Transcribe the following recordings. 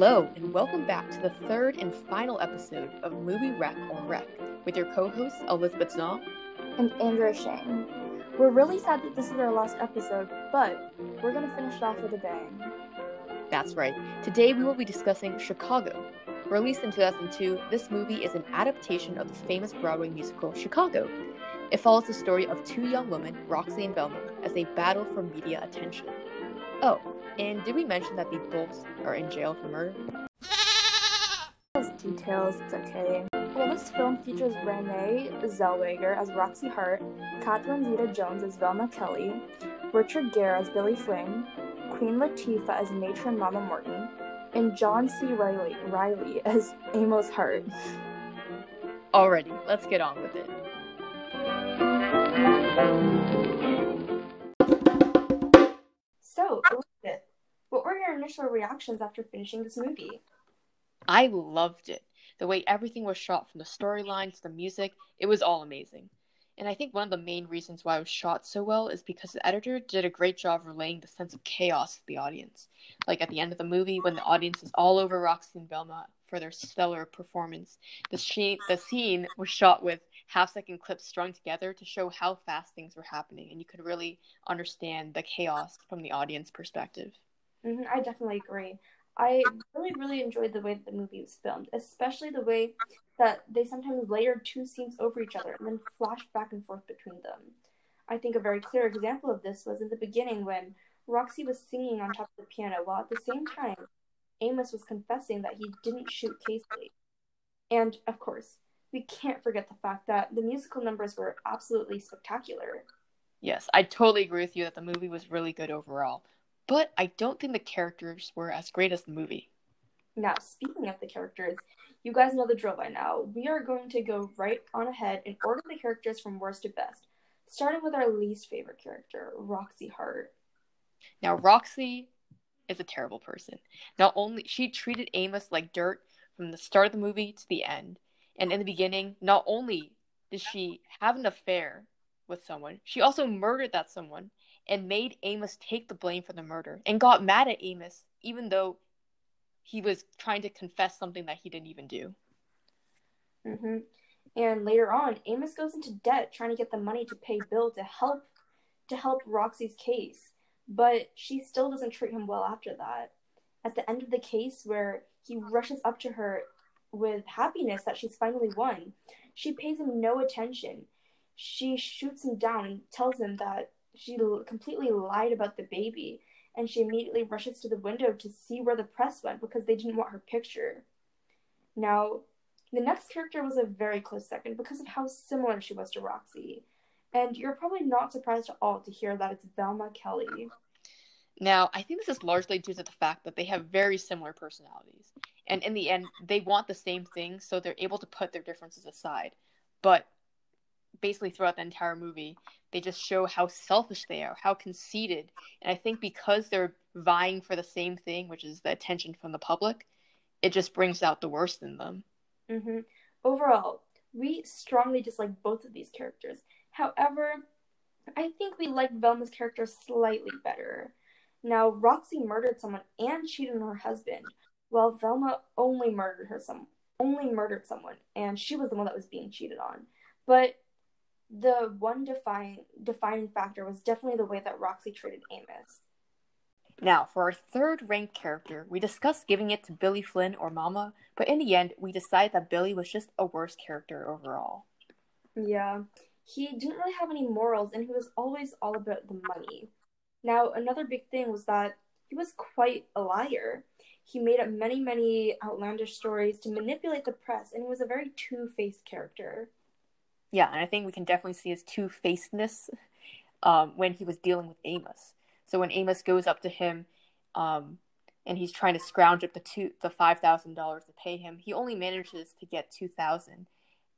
Hello, and welcome back to the third and final episode of Movie Rec or Rec with your co hosts Elizabeth Znaw and Andrea Shane. We're really sad that this is our last episode, but we're going to finish it off with a bang. That's right. Today we will be discussing Chicago. Released in 2002, this movie is an adaptation of the famous Broadway musical Chicago. It follows the story of two young women, Roxy and Velma, as they battle for media attention. Oh, and did we mention that they both are in jail for murder? Details, it's okay. Well, this film features Renee Zellweger as Roxy Hart, Catherine Zeta-Jones as Velma Kelly, Richard Gere as Billy Flynn, Queen Latifah as Matron Mama Morton, and John C. Riley, Reilly as Amos Hart. Alrighty, let's get on with it. Initial reactions after finishing this movie? I loved it. The way everything was shot from the storyline to the music, it was all amazing. And I think one of the main reasons why it was shot so well is because the editor did a great job relaying the sense of chaos to the audience. Like at the end of the movie, when the audience is all over Roxy and Velma for their stellar performance, the, she- the scene was shot with half second clips strung together to show how fast things were happening, and you could really understand the chaos from the audience perspective. Mm-hmm, I definitely agree. I really, really enjoyed the way that the movie was filmed, especially the way that they sometimes layered two scenes over each other and then flashed back and forth between them. I think a very clear example of this was in the beginning when Roxy was singing on top of the piano, while at the same time, Amos was confessing that he didn't shoot Casey. And of course, we can't forget the fact that the musical numbers were absolutely spectacular. Yes, I totally agree with you that the movie was really good overall, but I don't think the characters were as great as the movie. Now, speaking of the characters, you guys know the drill by now. We are going to go right on ahead and order the characters from worst to best, starting with our least favorite character, Roxy Hart. Now, Roxy is a terrible person. Not only she treated Amos like dirt from the start of the movie to the end. And in the beginning, not only did she have an affair with someone, she also murdered that someone and made Amos take the blame for the murder and got mad at Amos even though he was trying to confess something that he didn't even do. Mm-hmm. And later on, Amos goes into debt trying to get the money to pay Bill to help to help Roxy's case, but she still doesn't treat him well after that. At the end of the case, where he rushes up to her with happiness that she's finally won, she pays him no attention. She shoots him down and tells him that she completely lied about the baby and she immediately rushes to the window to see where the press went because they didn't want her picture. Now, the next character was a very close second because of how similar she was to Roxy. And you're probably not surprised at all to hear that it's Velma Kelly. Now, I think this is largely due to the fact that they have very similar personalities. And in the end, they want the same thing, so they're able to put their differences aside. But basically, throughout the entire movie, they just show how selfish they are, how conceited. And I think because they're vying for the same thing, which is the attention from the public, it just brings out the worst in them. Mm-hmm. Overall, we strongly dislike both of these characters. However, I think we like Velma's character slightly better. Now, Roxy murdered someone and cheated on her husband, while Velma only murdered her some only murdered someone, and she was the one that was being cheated on. But the one defining defining factor was definitely the way that Roxy treated Amos. Now, for our third ranked character, we discussed giving it to Billy Flynn or Mama, but in the end, we decided that Billy was just a worse character overall. Yeah, he didn't really have any morals, and he was always all about the money. Now, another big thing was that he was quite a liar. He made up many, many outlandish stories to manipulate the press, and he was a very two faced character. Yeah, and I think we can definitely see his two facedness um, when he was dealing with Amos. So when Amos goes up to him um, and he's trying to scrounge up the two the five thousand dollars to pay him, he only manages to get two thousand.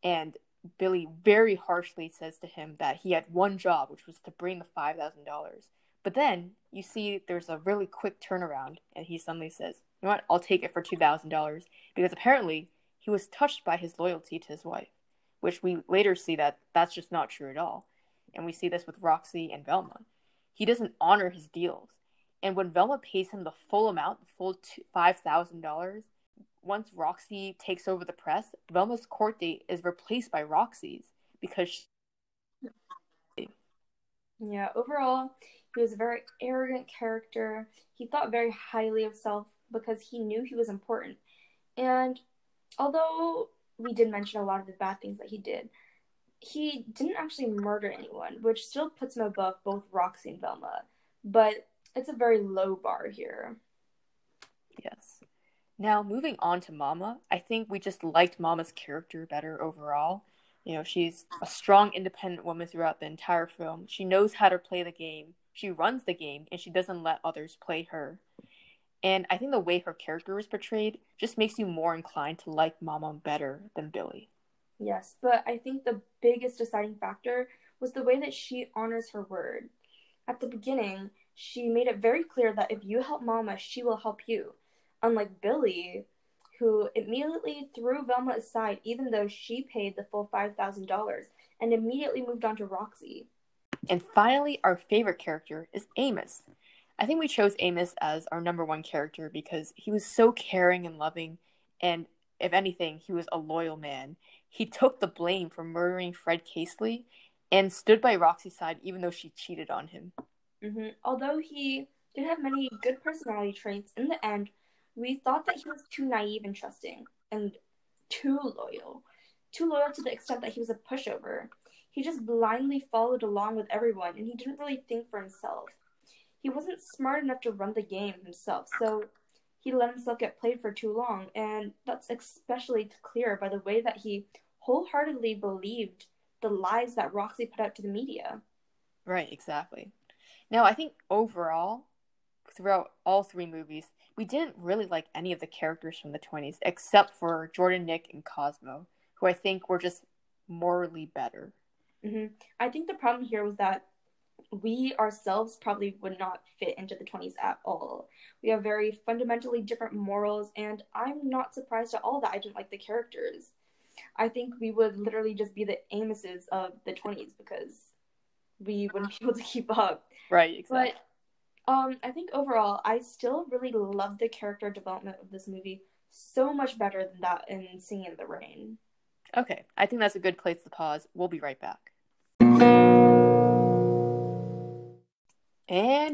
And Billy very harshly says to him that he had one job, which was to bring the five thousand dollars. But then you see there's a really quick turnaround, and he suddenly says, "You know what? I'll take it for two thousand dollars," because apparently he was touched by his loyalty to his wife which we later see that that's just not true at all. And we see this with Roxy and Velma. He doesn't honor his deals. And when Velma pays him the full amount, the full $5,000, once Roxy takes over the press, Velma's court date is replaced by Roxy's because she... Yeah, overall, he was a very arrogant character. He thought very highly of self because he knew he was important. And although we did mention a lot of the bad things that he did, he didn't actually murder anyone, which still puts him above both Roxy and Velma. But it's a very low bar here. Yes. Now, moving on to Mama, I think we just liked Mama's character better overall. You know, she's a strong, independent woman throughout the entire film. She knows how to play the game, she runs the game, and she doesn't let others play her. And I think the way her character was portrayed just makes you more inclined to like Mama better than Billy. Yes, but I think the biggest deciding factor was the way that she honors her word. At the beginning, she made it very clear that if you help Mama, she will help you. Unlike Billy, who immediately threw Velma aside even though she paid the full $5,000 and immediately moved on to Roxy. And finally, our favorite character is Amos. I think we chose Amos as our number one character because he was so caring and loving, and if anything, he was a loyal man. He took the blame for murdering Fred Casely and stood by Roxy's side even though she cheated on him. Mm-hmm. Although he did have many good personality traits, in the end, we thought that he was too naive and trusting and too loyal. Too loyal to the extent that he was a pushover. He just blindly followed along with everyone and he didn't really think for himself. He wasn't smart enough to run the game himself, so he let himself get played for too long, and that's especially clear by the way that he wholeheartedly believed the lies that Roxy put out to the media. Right, exactly. Now, I think overall, throughout all three movies, we didn't really like any of the characters from the 20s except for Jordan, Nick, and Cosmo, who I think were just morally better. Mm-hmm. I think the problem here was that we ourselves probably would not fit into the 20s at all. We have very fundamentally different morals, and I'm not surprised at all that I didn't like the characters. I think we would literally just be the Amoses of the 20s because we wouldn't be able to keep up. Right, exactly. But um, I think overall, I still really love the character development of this movie so much better than that in Singing in the Rain. Okay, I think that's a good place to pause. We'll be right back.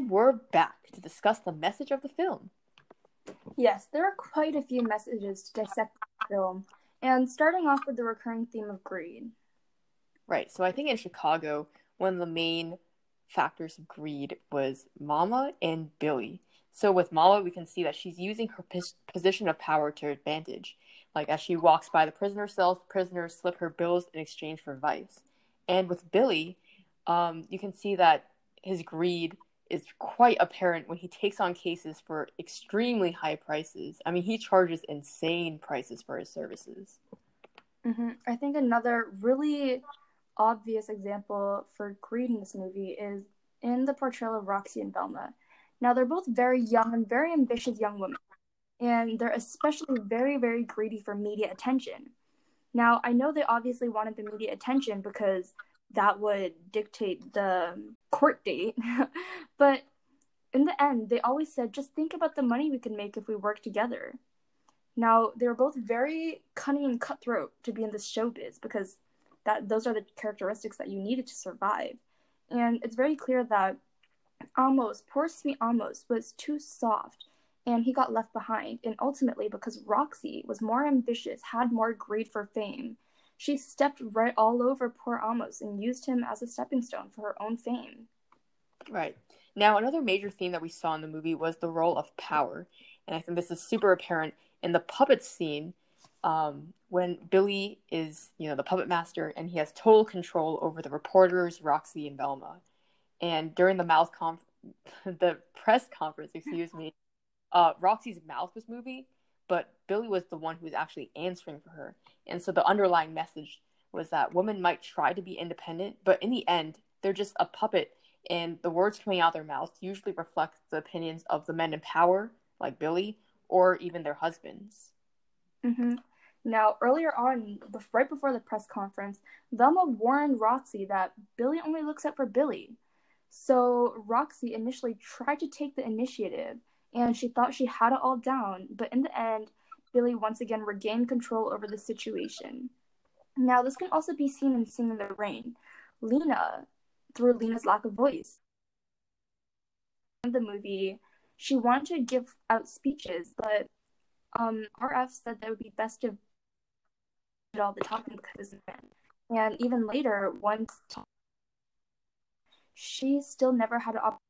We're back to discuss the message of the film. Yes, there are quite a few messages to dissect the film, and starting off with the recurring theme of greed. Right, so I think in Chicago, one of the main factors of greed was Mama and Billy. So with Mama, we can see that she's using her position of power to advantage. Like as she walks by the prisoner cells, prisoners slip her bills in exchange for vice. And with Billy, um, you can see that his greed is quite apparent when he takes on cases for extremely high prices. I mean, he charges insane prices for his services. Mm-hmm. I think another really obvious example for greed in this movie is in the portrayal of Roxy and Velma. Now, they're both very young and very ambitious young women, and they're especially very, very greedy for media attention. Now, I know they obviously wanted the media attention because that would dictate the court date. but in the end, they always said, just think about the money we can make if we work together. Now, they were both very cunning and cutthroat to be in this showbiz because that those are the characteristics that you needed to survive. And it's very clear that Amos, poor sweet Amos, was too soft and he got left behind. And ultimately, because Roxy was more ambitious, had more greed for fame, she stepped right all over poor Amos and used him as a stepping stone for her own fame. Right. Now, another major theme that we saw in the movie was the role of power. And I think this is super apparent in the puppet scene um, when Billy is, you know, the puppet master and he has total control over the reporters, Roxy and Velma. And during the mouth conf- the press conference, excuse me, uh, Roxy's mouth was moving, but Billy was the one who was actually answering for her. And so the underlying message was that women might try to be independent, but in the end, they're just a puppet, and the words coming out of their mouths usually reflect the opinions of the men in power, like Billy, or even their husbands. Mm-hmm. Now, earlier on, right before the press conference, Velma warned Roxy that Billy only looks out for Billy. So Roxy initially tried to take the initiative and she thought she had it all down, but in the end, Billy once again regained control over the situation. Now, this can also be seen in Singing in the Rain. Lena, through Lena's lack of voice. In the movie, she wanted to give out speeches, but um, RF said that it would be best to do all the talking because of it. And even later, once she still never had an opportunity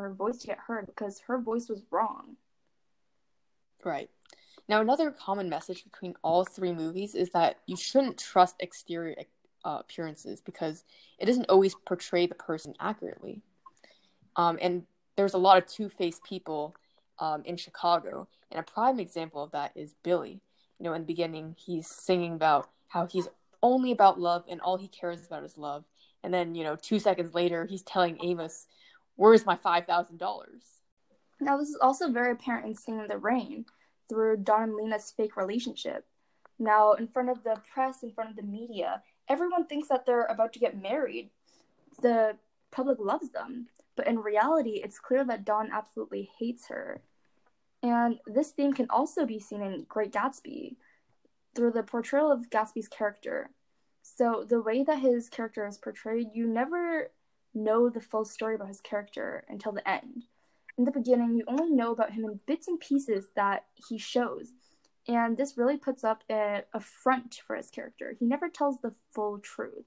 for her voice to get heard because her voice was wrong. Right. Now, another common message between all three movies is that you shouldn't trust exterior uh, appearances because it doesn't always portray the person accurately. Um, and there's a lot of two faced people um, in Chicago. And a prime example of that is Billy. You know, in the beginning, he's singing about how he's only about love and all he cares about is love. And then, you know, two seconds later, he's telling Amos, Where's my $5,000? Now, this is also very apparent in Singing in the Rain through Don and Lena's fake relationship. Now, in front of the press, in front of the media, everyone thinks that they're about to get married. The public loves them. But in reality, it's clear that Don absolutely hates her. And this theme can also be seen in Great Gatsby through the portrayal of Gatsby's character. So, the way that his character is portrayed, you never know the full story about his character until the end. In the beginning, you only know about him in bits and pieces that he shows, and this really puts up a, a front for his character. He never tells the full truth.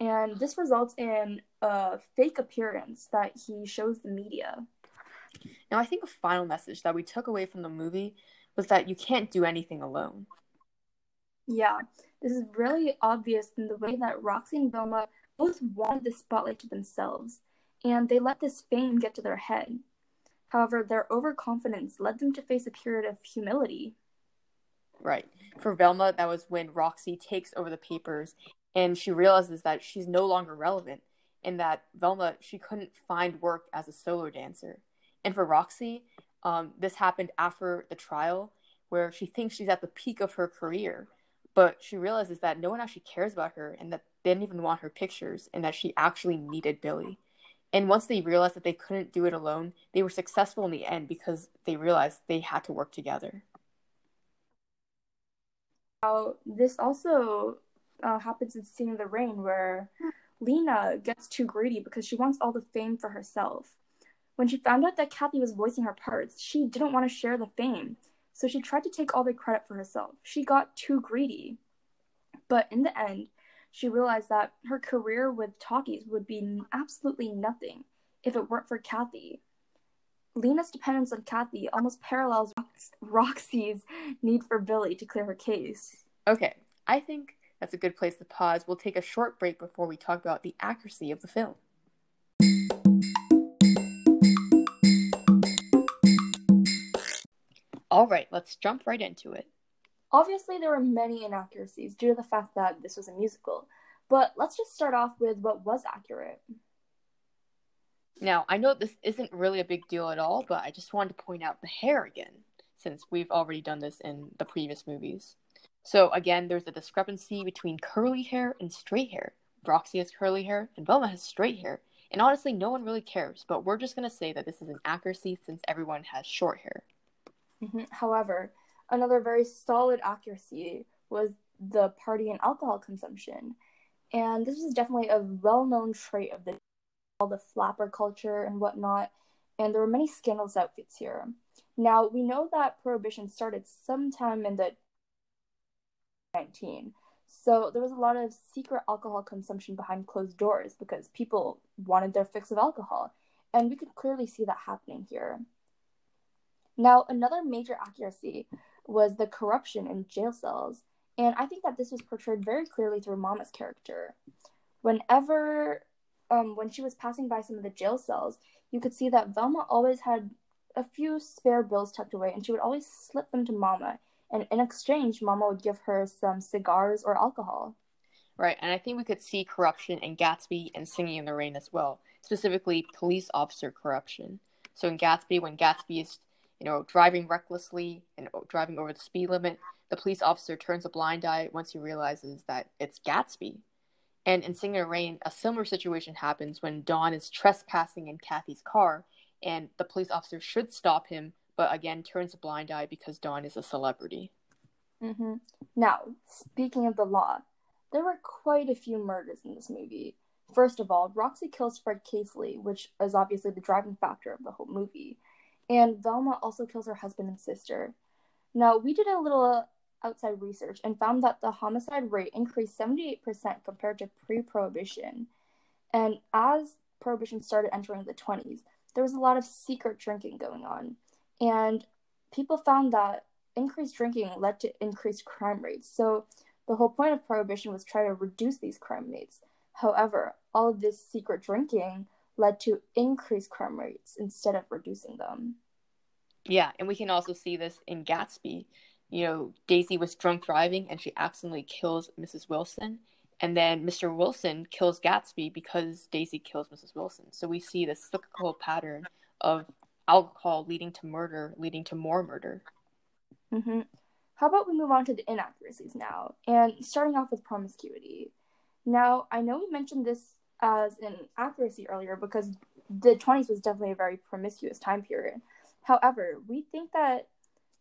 And this results in a fake appearance that he shows the media. Now, I think a final message that we took away from the movie was that you can't do anything alone. Yeah, this is really obvious in the way that Roxy and Velma both wanted the spotlight to themselves, and they let this fame get to their head. However, their overconfidence led them to face a period of humility. Right. For Velma, that was when Roxy takes over the papers and she realizes that she's no longer relevant and that Velma, she couldn't find work as a solo dancer. And for Roxy, um, this happened after the trial where she thinks she's at the peak of her career, but she realizes that no one actually cares about her and that didn't even want her pictures and that she actually needed Billy. And once they realized that they couldn't do it alone, they were successful in the end because they realized they had to work together. Now, this also uh, happens in in the Rain, where Lena gets too greedy because she wants all the fame for herself. When she found out that Kathy was voicing her parts, she didn't want to share the fame, so she tried to take all the credit for herself. She got too greedy. But in the end, she realized that her career with talkies would be absolutely nothing if it weren't for Kathy. Lena's dependence on Kathy almost parallels Roxy's need for Billy to clear her case. Okay, I think that's a good place to pause. We'll take a short break before we talk about the accuracy of the film. All right, let's jump right into it. Obviously, there were many inaccuracies due to the fact that this was a musical, but let's just start off with what was accurate. Now, I know this isn't really a big deal at all, but I just wanted to point out the hair again, since we've already done this in the previous movies. So, again, there's a discrepancy between curly hair and straight hair. Roxy has curly hair, and Velma has straight hair. And honestly, no one really cares, but we're just going to say that this is an accuracy since everyone has short hair. Mm-hmm. However, another very solid accuracy was the party and alcohol consumption. And this was definitely a well known trait of the all the flapper culture and whatnot. And there were many scandalous outfits here. Now we know that prohibition started sometime in the 19. So there was a lot of secret alcohol consumption behind closed doors because people wanted their fix of alcohol. And we could clearly see that happening here. Now, another major accuracy was the corruption in jail cells. And I think that this was portrayed very clearly through Mama's character. Whenever, um, when she was passing by some of the jail cells, you could see that Velma always had a few spare bills tucked away, and she would always slip them to Mama. And in exchange, Mama would give her some cigars or alcohol. Right, and I think we could see corruption in Gatsby and Singing in the Rain as well, specifically police officer corruption. So in Gatsby, when Gatsby is you know, driving recklessly and driving over the speed limit. The police officer turns a blind eye once he realizes that it's Gatsby. And in Singing in the Rain, a similar situation happens when Don is trespassing in Kathy's car, and the police officer should stop him, but again turns a blind eye because Don is a celebrity. Mm-hmm. Now, speaking of the law, there were quite a few murders in this movie. First of all, Roxy kills Fred Casely, which is obviously the driving factor of the whole movie. And Velma also kills her husband and sister. Now, we did a little outside research and found that the homicide rate increased 78% compared to pre prohibition. And as prohibition started entering the 20s, there was a lot of secret drinking going on. And people found that increased drinking led to increased crime rates. So the whole point of prohibition was try to reduce these crime rates. However, all of this secret drinking led to increased crime rates instead of reducing them. Yeah, and we can also see this in Gatsby. You know, Daisy was drunk driving and she accidentally kills Mrs. Wilson. And then Mr. Wilson kills Gatsby because Daisy kills Mrs. Wilson. So we see this cyclical pattern of alcohol leading to murder, leading to more murder. Mm-hmm. How about we move on to the inaccuracies now? And starting off with promiscuity. Now, I know we mentioned this as an accuracy earlier because the 20s was definitely a very promiscuous time period. However, we think that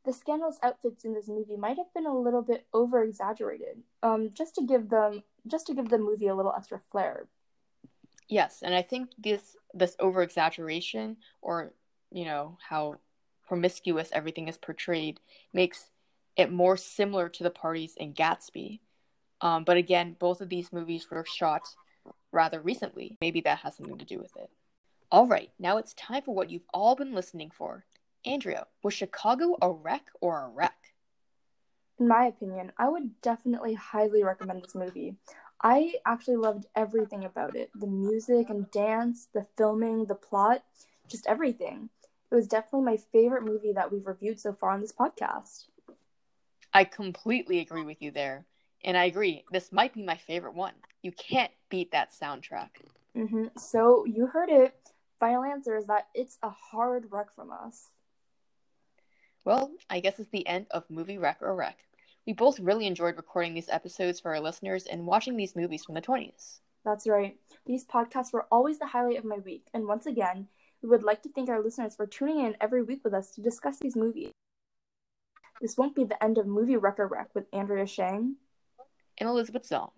the scandalous outfits in this movie might have been a little bit over exaggerated, um, just to give them just to give the movie a little extra flair. Yes, and I think this this over exaggeration, or you know how promiscuous everything is portrayed, makes it more similar to the parties in Gatsby. Um, but again, both of these movies were shot rather recently. Maybe that has something to do with it. All right, now it's time for what you've all been listening for. Andrea, was Chicago a wreck or a wreck? In my opinion, I would definitely highly recommend this movie. I actually loved everything about it the music and dance, the filming, the plot, just everything. It was definitely my favorite movie that we've reviewed so far on this podcast. I completely agree with you there. And I agree, this might be my favorite one. You can't beat that soundtrack. Mm-hmm. So you heard it. Final answer is that it's a hard wreck from us. Well, I guess it's the end of Movie Wreck or Wreck. We both really enjoyed recording these episodes for our listeners and watching these movies from the 20s. That's right. These podcasts were always the highlight of my week. And once again, we would like to thank our listeners for tuning in every week with us to discuss these movies. This won't be the end of Movie Wreck or Wreck with Andrea Shang and Elizabeth Zong.